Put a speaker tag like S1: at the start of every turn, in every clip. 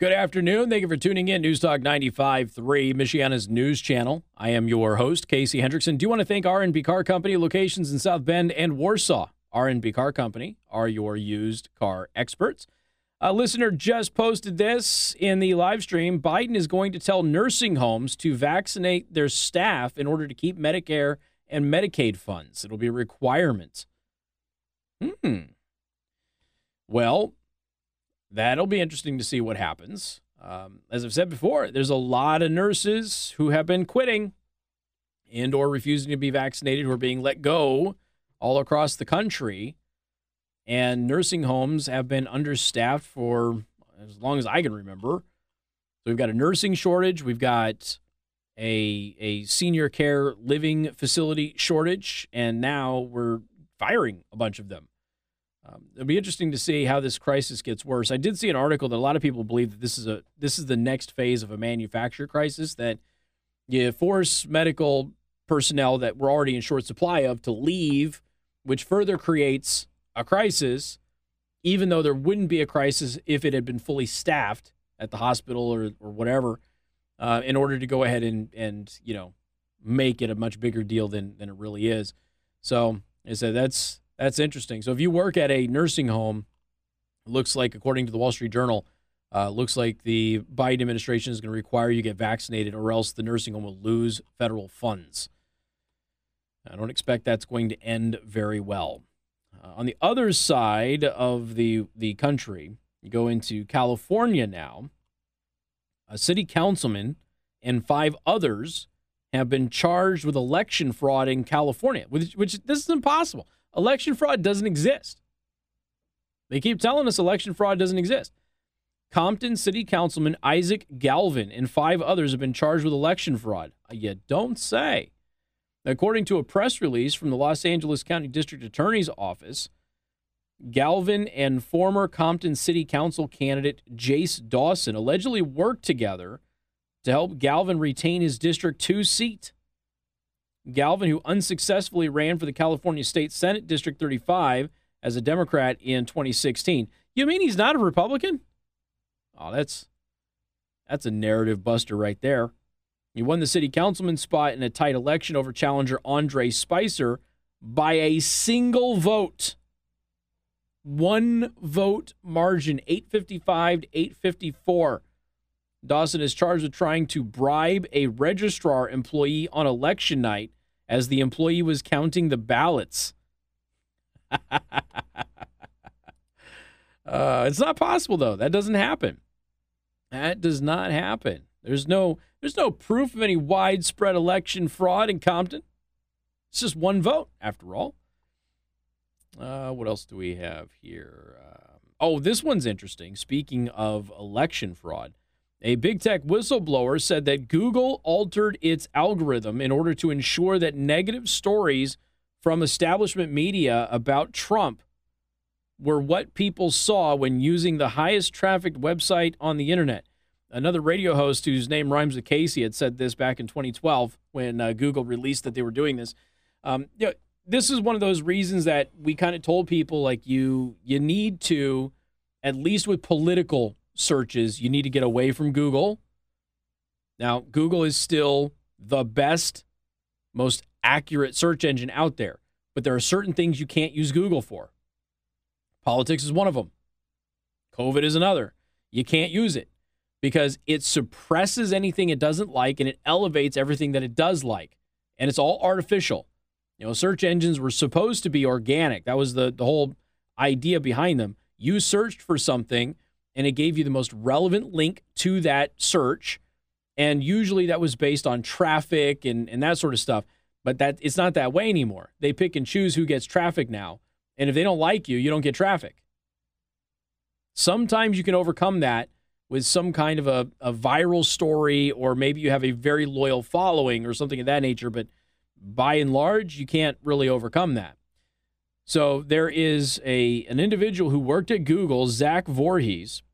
S1: Good afternoon. Thank you for tuning in. News Talk 95.3, Michiana's news channel. I am your host, Casey Hendrickson. Do you want to thank R&B Car Company, locations in South Bend and Warsaw? R&B Car Company are your used car experts. A listener just posted this in the live stream. Biden is going to tell nursing homes to vaccinate their staff in order to keep Medicare and Medicaid funds. It'll be a requirement. Hmm. Well, that'll be interesting to see what happens. Um, as I've said before, there's a lot of nurses who have been quitting and or refusing to be vaccinated who are being let go all across the country. And nursing homes have been understaffed for as long as I can remember. So we've got a nursing shortage. We've got a a senior care living facility shortage, and now we're firing a bunch of them. Um, it'll be interesting to see how this crisis gets worse. I did see an article that a lot of people believe that this is a this is the next phase of a manufacturer crisis that you force medical personnel that we're already in short supply of to leave, which further creates a crisis, even though there wouldn't be a crisis if it had been fully staffed at the hospital or, or whatever, uh, in order to go ahead and and you know make it a much bigger deal than than it really is. So I said that's that's interesting. So if you work at a nursing home, looks like according to the Wall Street Journal, uh, looks like the Biden administration is going to require you get vaccinated, or else the nursing home will lose federal funds. I don't expect that's going to end very well. Uh, on the other side of the the country, you go into California now. A city councilman and five others have been charged with election fraud in California, which, which this is impossible. Election fraud doesn't exist. They keep telling us election fraud doesn't exist. Compton City Councilman Isaac Galvan and five others have been charged with election fraud. Uh, you don't say. According to a press release from the Los Angeles County District Attorney's Office, Galvan and former Compton City Council candidate Jace Dawson allegedly worked together to help Galvan retain his District 2 seat. Galvan, who unsuccessfully ran for the California State Senate District 35 as a Democrat in 2016. You mean he's not a Republican? Oh, that's that's a narrative buster right there. He won the city councilman spot in a tight election over challenger Andre Spicer by a single vote. One vote margin, 855 to 854. Dawson is charged with trying to bribe a registrar employee on election night as the employee was counting the ballots. uh, it's not possible though. That doesn't happen. That does not happen. There's no there's no proof of any widespread election fraud in Compton. It's just one vote, after all. Uh, what else do we have here? Um, oh, this one's interesting. Speaking of election fraud, a big tech whistleblower said that Google altered its algorithm in order to ensure that negative stories from establishment media about Trump were what people saw when using the highest trafficked website on the internet. Another radio host whose name rhymes with Casey had said this back in 2012 when uh, Google released that they were doing this. Um, you know, this is one of those reasons that we kind of told people like you you need to at least with political searches, you need to get away from Google. Now, Google is still the best, most accurate search engine out there, but there are certain things you can't use Google for. Politics is one of them, COVID is another. You can't use it because it suppresses anything it doesn't like and it elevates everything that it does like. And it's all artificial. You know, search engines were supposed to be organic. That was the, the whole idea behind them. You searched for something and it gave you the most relevant link to that search. And usually that was based on traffic and, and that sort of stuff. But that it's not that way anymore. They pick and choose who gets traffic now. And if they don't like you, you don't get traffic. Sometimes you can overcome that with some kind of a, a viral story, or maybe you have a very loyal following or something of that nature. But by and large, you can't really overcome that. So there is a an individual who worked at Google, Zach Vorhies, uh,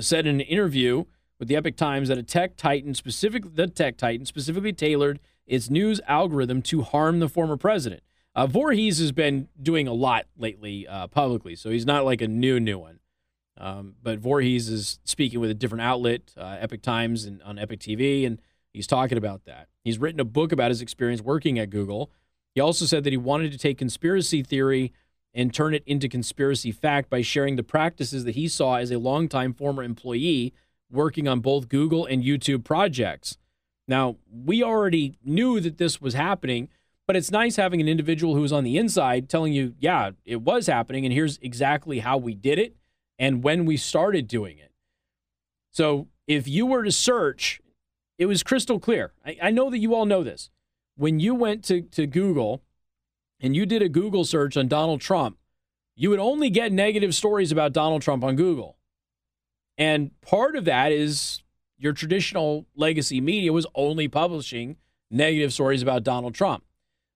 S1: said in an interview with the Epoch Times that a tech titan, specifically the tech titan, specifically tailored its news algorithm to harm the former president. Uh, Vorhies has been doing a lot lately uh, publicly, so he's not like a new new one. Um, but Vorhies is speaking with a different outlet, uh, Epoch Times, and on Epoch TV, and he's talking about that. He's written a book about his experience working at Google. He also said that he wanted to take conspiracy theory and turn it into conspiracy fact by sharing the practices that he saw as a longtime former employee working on both Google and YouTube projects. Now, we already knew that this was happening, but it's nice having an individual who's on the inside telling you, yeah, it was happening, and here's exactly how we did it and when we started doing it. So if you were to search, it was crystal clear. I, I know that you all know this. When you went to, to Google and you did a Google search on Donald Trump, you would only get negative stories about Donald Trump on Google. And part of that is your traditional legacy media was only publishing negative stories about Donald Trump.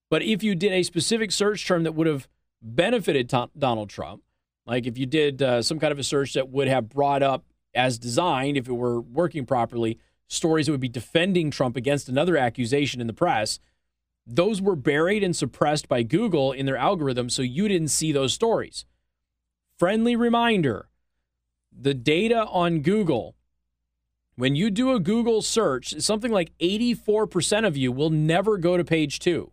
S1: But if you did a specific search term that would have benefited Donald Trump, like if you did uh, some kind of a search that would have brought up as designed, if it were working properly, stories that would be defending Trump against another accusation in the press, those were buried and suppressed by Google in their algorithm, so you didn't see those stories. Friendly reminder the data on Google, when you do a Google search, something like 84% of you will never go to page two.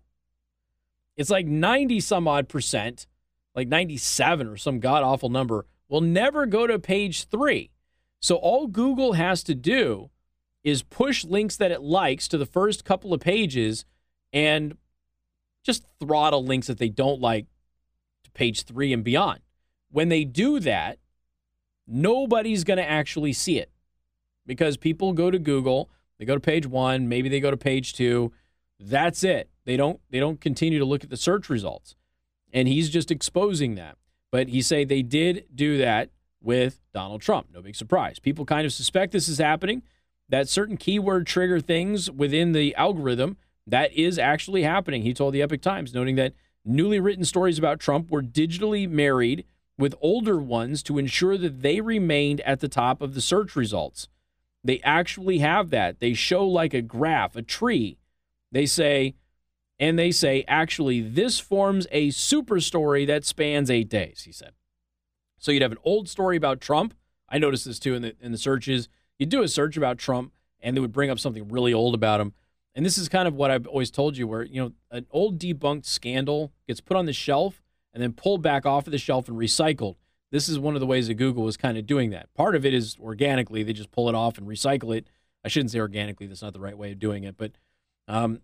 S1: It's like 90 some odd percent, like 97 or some god awful number, will never go to page three. So all Google has to do is push links that it likes to the first couple of pages and just throttle links that they don't like to page three and beyond. When they do that, nobody's going to actually see it because people go to Google, they go to page one, maybe they go to page two. That's it. They don't they don't continue to look at the search results. And he's just exposing that. But he say they did do that with Donald Trump. No big surprise. People kind of suspect this is happening. That certain keyword trigger things within the algorithm that is actually happening. He told the Epoch Times, noting that newly written stories about Trump were digitally married with older ones to ensure that they remained at the top of the search results. They actually have that. They show like a graph, a tree. They say, and they say, actually, this forms a super story that spans eight days, he said. So you'd have an old story about Trump. I noticed this too in the in the searches. You'd do a search about Trump, and they would bring up something really old about him. And this is kind of what I've always told you, where you know an old debunked scandal gets put on the shelf, and then pulled back off of the shelf and recycled. This is one of the ways that Google is kind of doing that. Part of it is organically, they just pull it off and recycle it. I shouldn't say organically, that's not the right way of doing it, but um,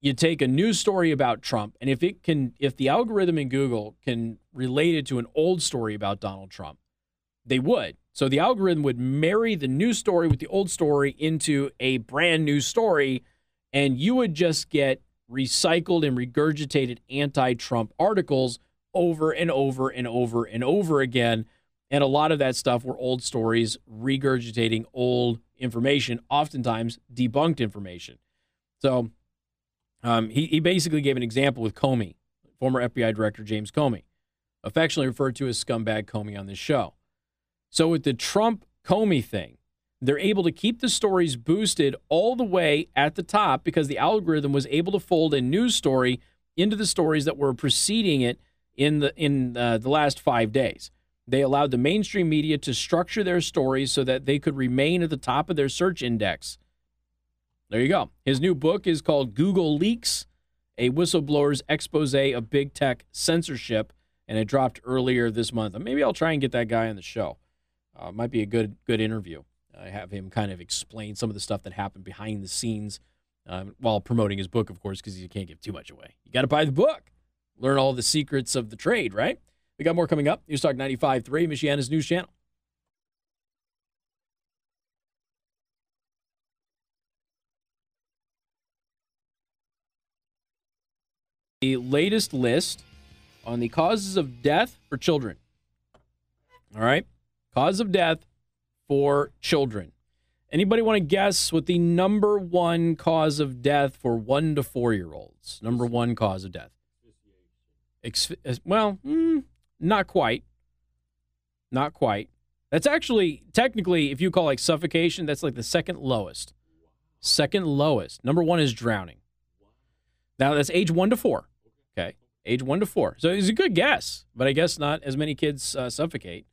S1: you take a news story about Trump, and if it can, if the algorithm in Google can relate it to an old story about Donald Trump, they would. So the algorithm would marry the new story with the old story into a brand new story, and you would just get recycled and regurgitated anti Trump articles over and over and over and over again. And a lot of that stuff were old stories regurgitating old information, oftentimes debunked information. So um, he, he basically gave an example with Comey, former FBI Director James Comey, affectionately referred to as scumbag Comey on this show. So with the Trump Comey thing, they're able to keep the stories boosted all the way at the top because the algorithm was able to fold a news story into the stories that were preceding it in the in uh, the last five days. They allowed the mainstream media to structure their stories so that they could remain at the top of their search index. There you go. His new book is called Google Leaks: A Whistleblower's Expose of Big Tech Censorship, and it dropped earlier this month. Maybe I'll try and get that guy on the show. Uh, might be a good good interview. I have him kind of explain some of the stuff that happened behind the scenes um, while promoting his book, of course, because you can't give too much away. You got to buy the book learn all the secrets of the trade, right? We got more coming up. News Talk 95.3, Michiana's news channel. The latest list on the causes of death for children. All right. Cause of death for children. Anybody want to guess what the number one cause of death for one to four year olds? Number one cause of death well, mm, not quite. Not quite. That's actually technically, if you call like suffocation, that's like the second lowest. Second lowest. Number one is drowning. Now that's age one to four. Okay, age one to four. So it's a good guess, but I guess not as many kids uh, suffocate.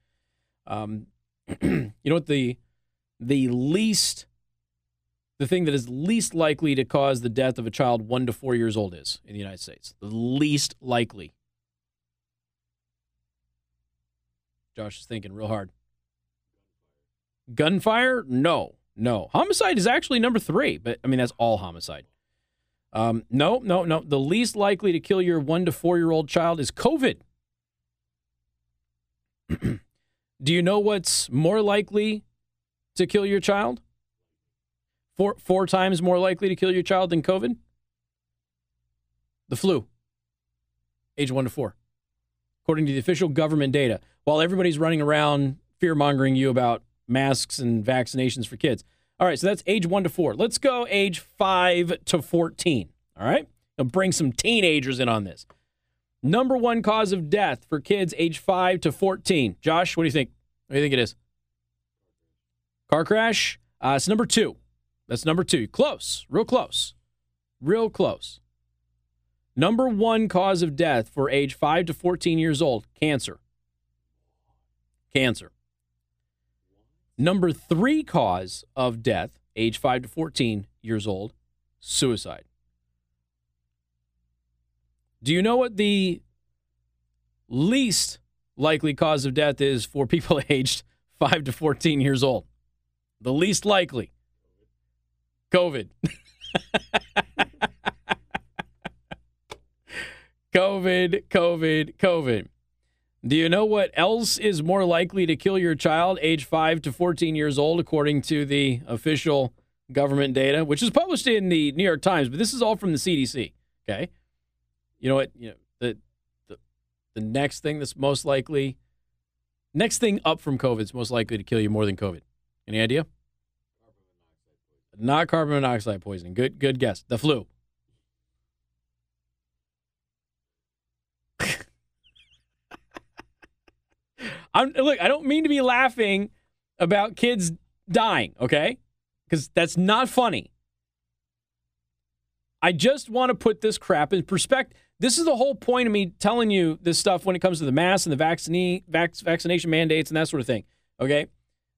S1: Um, you know what the the least the thing that is least likely to cause the death of a child 1 to 4 years old is in the United States. The least likely. Josh is thinking real hard. Gunfire? No. No. Homicide is actually number 3, but I mean that's all homicide. Um, no, no, no. The least likely to kill your 1 to 4 year old child is COVID. Do you know what's more likely to kill your child? Four, four times more likely to kill your child than COVID? The flu, age one to four, according to the official government data. While everybody's running around fear mongering you about masks and vaccinations for kids. All right, so that's age one to four. Let's go age five to 14. All right, I'll bring some teenagers in on this. Number one cause of death for kids age 5 to 14. Josh, what do you think? What do you think it is? Car crash? Uh, it's number two. That's number two. Close, real close, real close. Number one cause of death for age 5 to 14 years old cancer. Cancer. Number three cause of death, age 5 to 14 years old, suicide. Do you know what the least likely cause of death is for people aged 5 to 14 years old? The least likely COVID. COVID, COVID, COVID. Do you know what else is more likely to kill your child age 5 to 14 years old, according to the official government data, which is published in the New York Times, but this is all from the CDC. Okay you know what? You know the the the next thing that's most likely, next thing up from COVID is most likely to kill you more than COVID. Any idea? Not carbon monoxide poisoning. Good good guess. The flu. I'm look. I don't mean to be laughing about kids dying. Okay, because that's not funny. I just want to put this crap in perspective. This is the whole point of me telling you this stuff when it comes to the mask and the vaccine, vac- vaccination mandates and that sort of thing. Okay.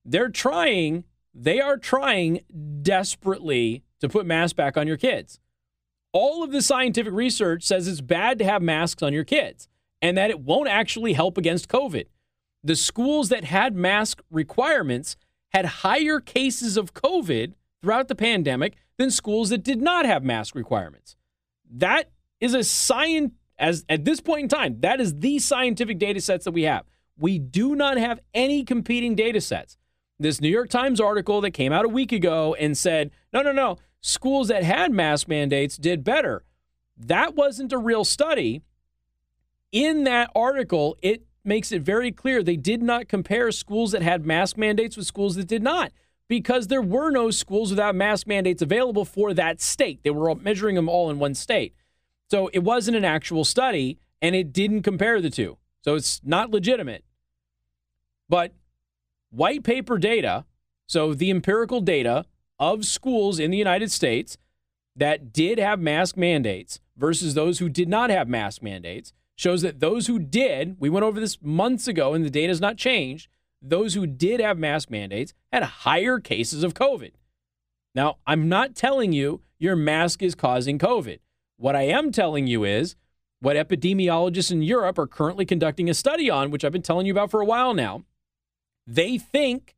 S1: They're trying, they are trying desperately to put masks back on your kids. All of the scientific research says it's bad to have masks on your kids and that it won't actually help against COVID. The schools that had mask requirements had higher cases of COVID throughout the pandemic than schools that did not have mask requirements. That is a science as at this point in time, that is the scientific data sets that we have. We do not have any competing data sets. This New York Times article that came out a week ago and said, no, no, no, schools that had mask mandates did better. That wasn't a real study. In that article, it makes it very clear they did not compare schools that had mask mandates with schools that did not because there were no schools without mask mandates available for that state. They were measuring them all in one state. So it wasn't an actual study and it didn't compare the two. So it's not legitimate. But white paper data, so the empirical data of schools in the United States that did have mask mandates versus those who did not have mask mandates, shows that those who did, we went over this months ago and the data has not changed, those who did have mask mandates had higher cases of COVID. Now, I'm not telling you your mask is causing COVID. What I am telling you is what epidemiologists in Europe are currently conducting a study on, which I've been telling you about for a while now. They think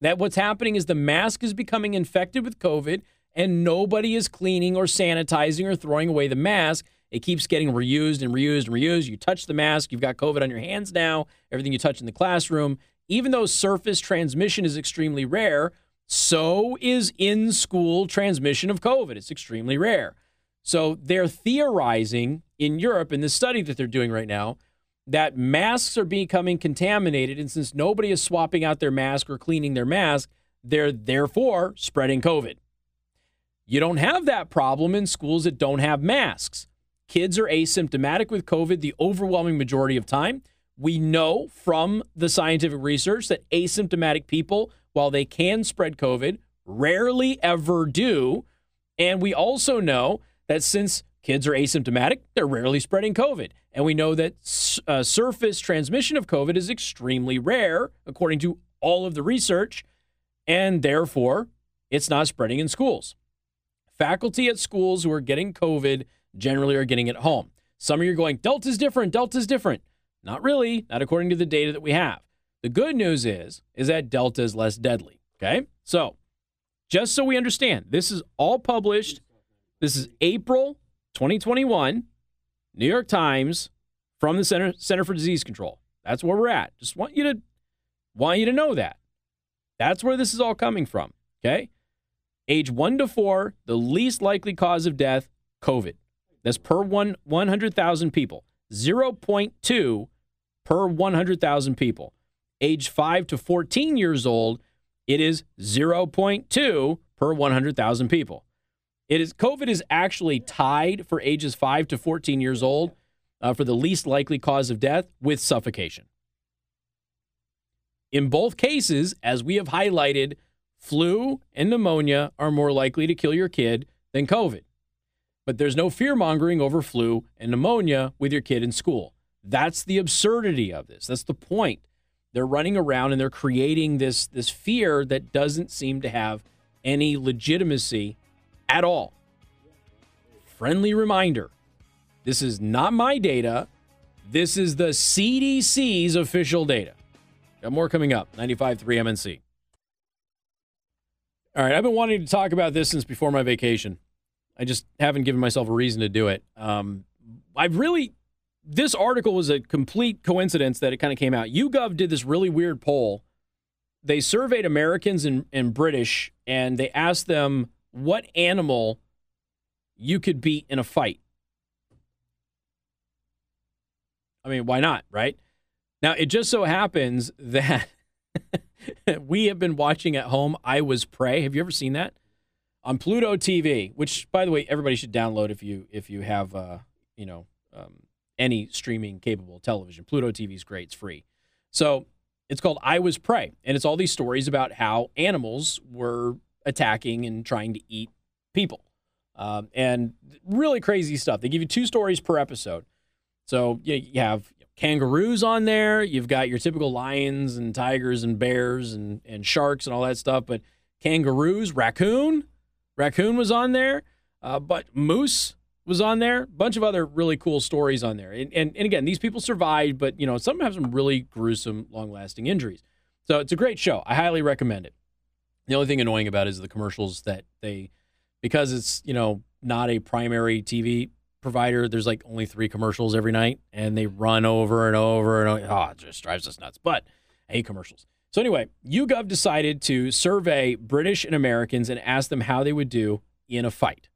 S1: that what's happening is the mask is becoming infected with COVID and nobody is cleaning or sanitizing or throwing away the mask. It keeps getting reused and reused and reused. You touch the mask, you've got COVID on your hands now, everything you touch in the classroom. Even though surface transmission is extremely rare, so is in school transmission of COVID. It's extremely rare. So they're theorizing in Europe in this study that they're doing right now that masks are becoming contaminated. And since nobody is swapping out their mask or cleaning their mask, they're therefore spreading COVID. You don't have that problem in schools that don't have masks. Kids are asymptomatic with COVID the overwhelming majority of time. We know from the scientific research that asymptomatic people, while they can spread COVID, rarely ever do. And we also know that since kids are asymptomatic, they're rarely spreading COVID. And we know that uh, surface transmission of COVID is extremely rare, according to all of the research, and therefore it's not spreading in schools. Faculty at schools who are getting COVID generally are getting it home. Some of you are going, Delta's different, Delta's different. Not really, not according to the data that we have. The good news is, is that Delta is less deadly. Okay. So just so we understand, this is all published. This is April 2021, New York Times from the Center, Center for Disease Control. That's where we're at. Just want you to want you to know that. That's where this is all coming from. Okay. Age one to four, the least likely cause of death, COVID. That's per one 100,000 people. 0.2 per 100,000 people. Age 5 to 14 years old, it is 0.2 per 100,000 people. It is COVID is actually tied for ages 5 to 14 years old uh, for the least likely cause of death with suffocation. In both cases, as we have highlighted, flu and pneumonia are more likely to kill your kid than COVID. But there's no fear mongering over flu and pneumonia with your kid in school. That's the absurdity of this. That's the point. They're running around and they're creating this, this fear that doesn't seem to have any legitimacy at all. Friendly reminder this is not my data. This is the CDC's official data. Got more coming up. 95.3 MNC. All right, I've been wanting to talk about this since before my vacation. I just haven't given myself a reason to do it. Um, I've really, this article was a complete coincidence that it kind of came out. YouGov did this really weird poll. They surveyed Americans and, and British, and they asked them what animal you could beat in a fight. I mean, why not, right? Now, it just so happens that we have been watching at home I Was Prey. Have you ever seen that? On Pluto TV, which by the way, everybody should download if you if you have uh, you know, um, any streaming capable television. Pluto TV is great, it's free. So, it's called I Was Prey, and it's all these stories about how animals were attacking and trying to eat people. Um, and really crazy stuff. They give you two stories per episode. So you, you have kangaroos on there. You've got your typical lions and tigers and bears and, and sharks and all that stuff. But kangaroos, raccoon, raccoon was on there. Uh, but moose was on there. A bunch of other really cool stories on there. And, and, and again, these people survived, but you know some have some really gruesome, long-lasting injuries. So it's a great show. I highly recommend it. The only thing annoying about is the commercials that they, because it's you know not a primary TV provider, there's like only three commercials every night, and they run over and over and over. Oh, it just drives us nuts. But I hate commercials. So anyway, YouGov decided to survey British and Americans and ask them how they would do in a fight.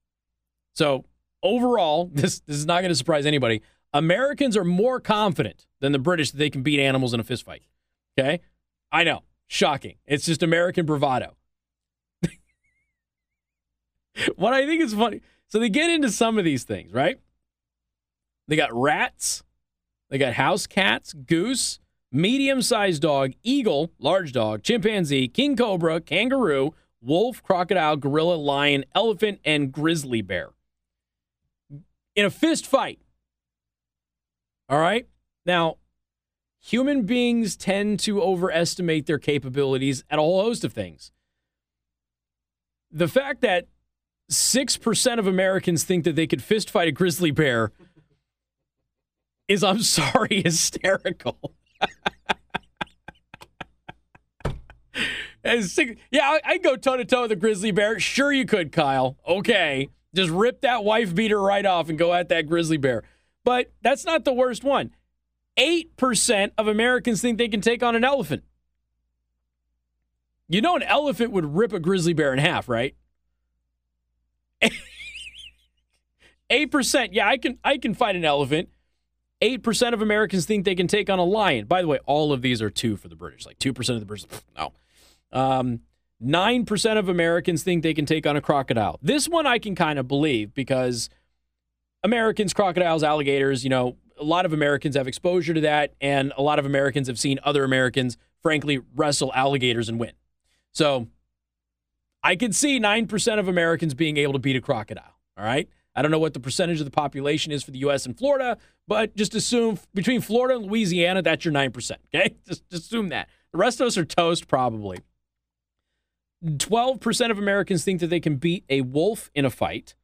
S1: So overall, this this is not going to surprise anybody. Americans are more confident than the British that they can beat animals in a fist fight. Okay, I know, shocking. It's just American bravado. what I think is funny so they get into some of these things, right? They got rats, they got house cats, goose, medium sized dog, eagle, large dog, chimpanzee, king cobra, kangaroo, wolf, crocodile, gorilla, lion, elephant, and grizzly bear. In a fist fight. All right? Now, human beings tend to overestimate their capabilities at a whole host of things. The fact that 6% of Americans think that they could fist fight a grizzly bear is, I'm sorry, hysterical. six, yeah, I'd go toe to toe with a grizzly bear. Sure, you could, Kyle. Okay. Just rip that wife beater right off and go at that grizzly bear. But that's not the worst one. 8% of Americans think they can take on an elephant. You know, an elephant would rip a grizzly bear in half, right? Eight percent. Yeah, I can I can fight an elephant. Eight percent of Americans think they can take on a lion. By the way, all of these are two for the British. Like two percent of the British. No. Um, Nine percent of Americans think they can take on a crocodile. This one I can kind of believe because Americans, crocodiles, alligators. You know, a lot of Americans have exposure to that, and a lot of Americans have seen other Americans, frankly, wrestle alligators and win. So I can see 9% of Americans being able to beat a crocodile. All right. I don't know what the percentage of the population is for the U.S. and Florida, but just assume between Florida and Louisiana, that's your 9%. Okay. Just, assume that. The rest of us are toast, probably. 12% of Americans think that they can beat a wolf in a fight.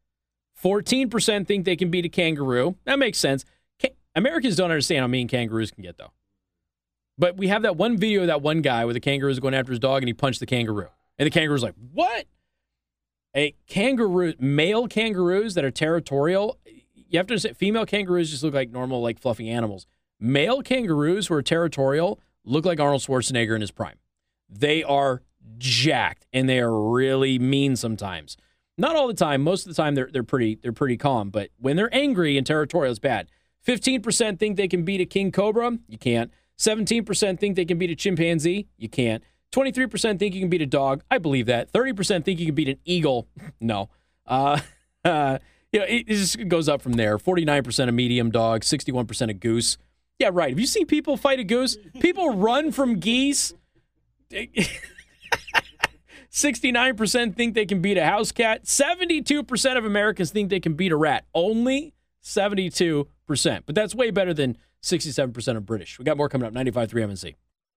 S1: 14% think they can beat a kangaroo. That makes sense. Ca- Americans don't understand how mean kangaroos can get, though. But we have that one video of that one guy where the kangaroo is going after his dog and he punched the kangaroo. And the kangaroo's like, what? A kangaroo, male kangaroos that are territorial, you have to say female kangaroos just look like normal, like fluffy animals. Male kangaroos who are territorial look like Arnold Schwarzenegger in his prime. They are jacked and they are really mean sometimes. Not all the time. Most of the time they're they're pretty they're pretty calm, but when they're angry and territorial, it's bad. 15% think they can beat a king cobra. You can't. 17% think they can beat a chimpanzee. You can't. 23% think you can beat a dog. I believe that. 30% think you can beat an eagle. no. Uh, uh, you know, it, it just goes up from there. 49% a medium dog, 61% a goose. Yeah, right. Have you seen people fight a goose? People run from geese. 69% think they can beat a house cat. 72% of Americans think they can beat a rat. Only 72%. But that's way better than 67% of British. We got more coming up. 95.3 MNC.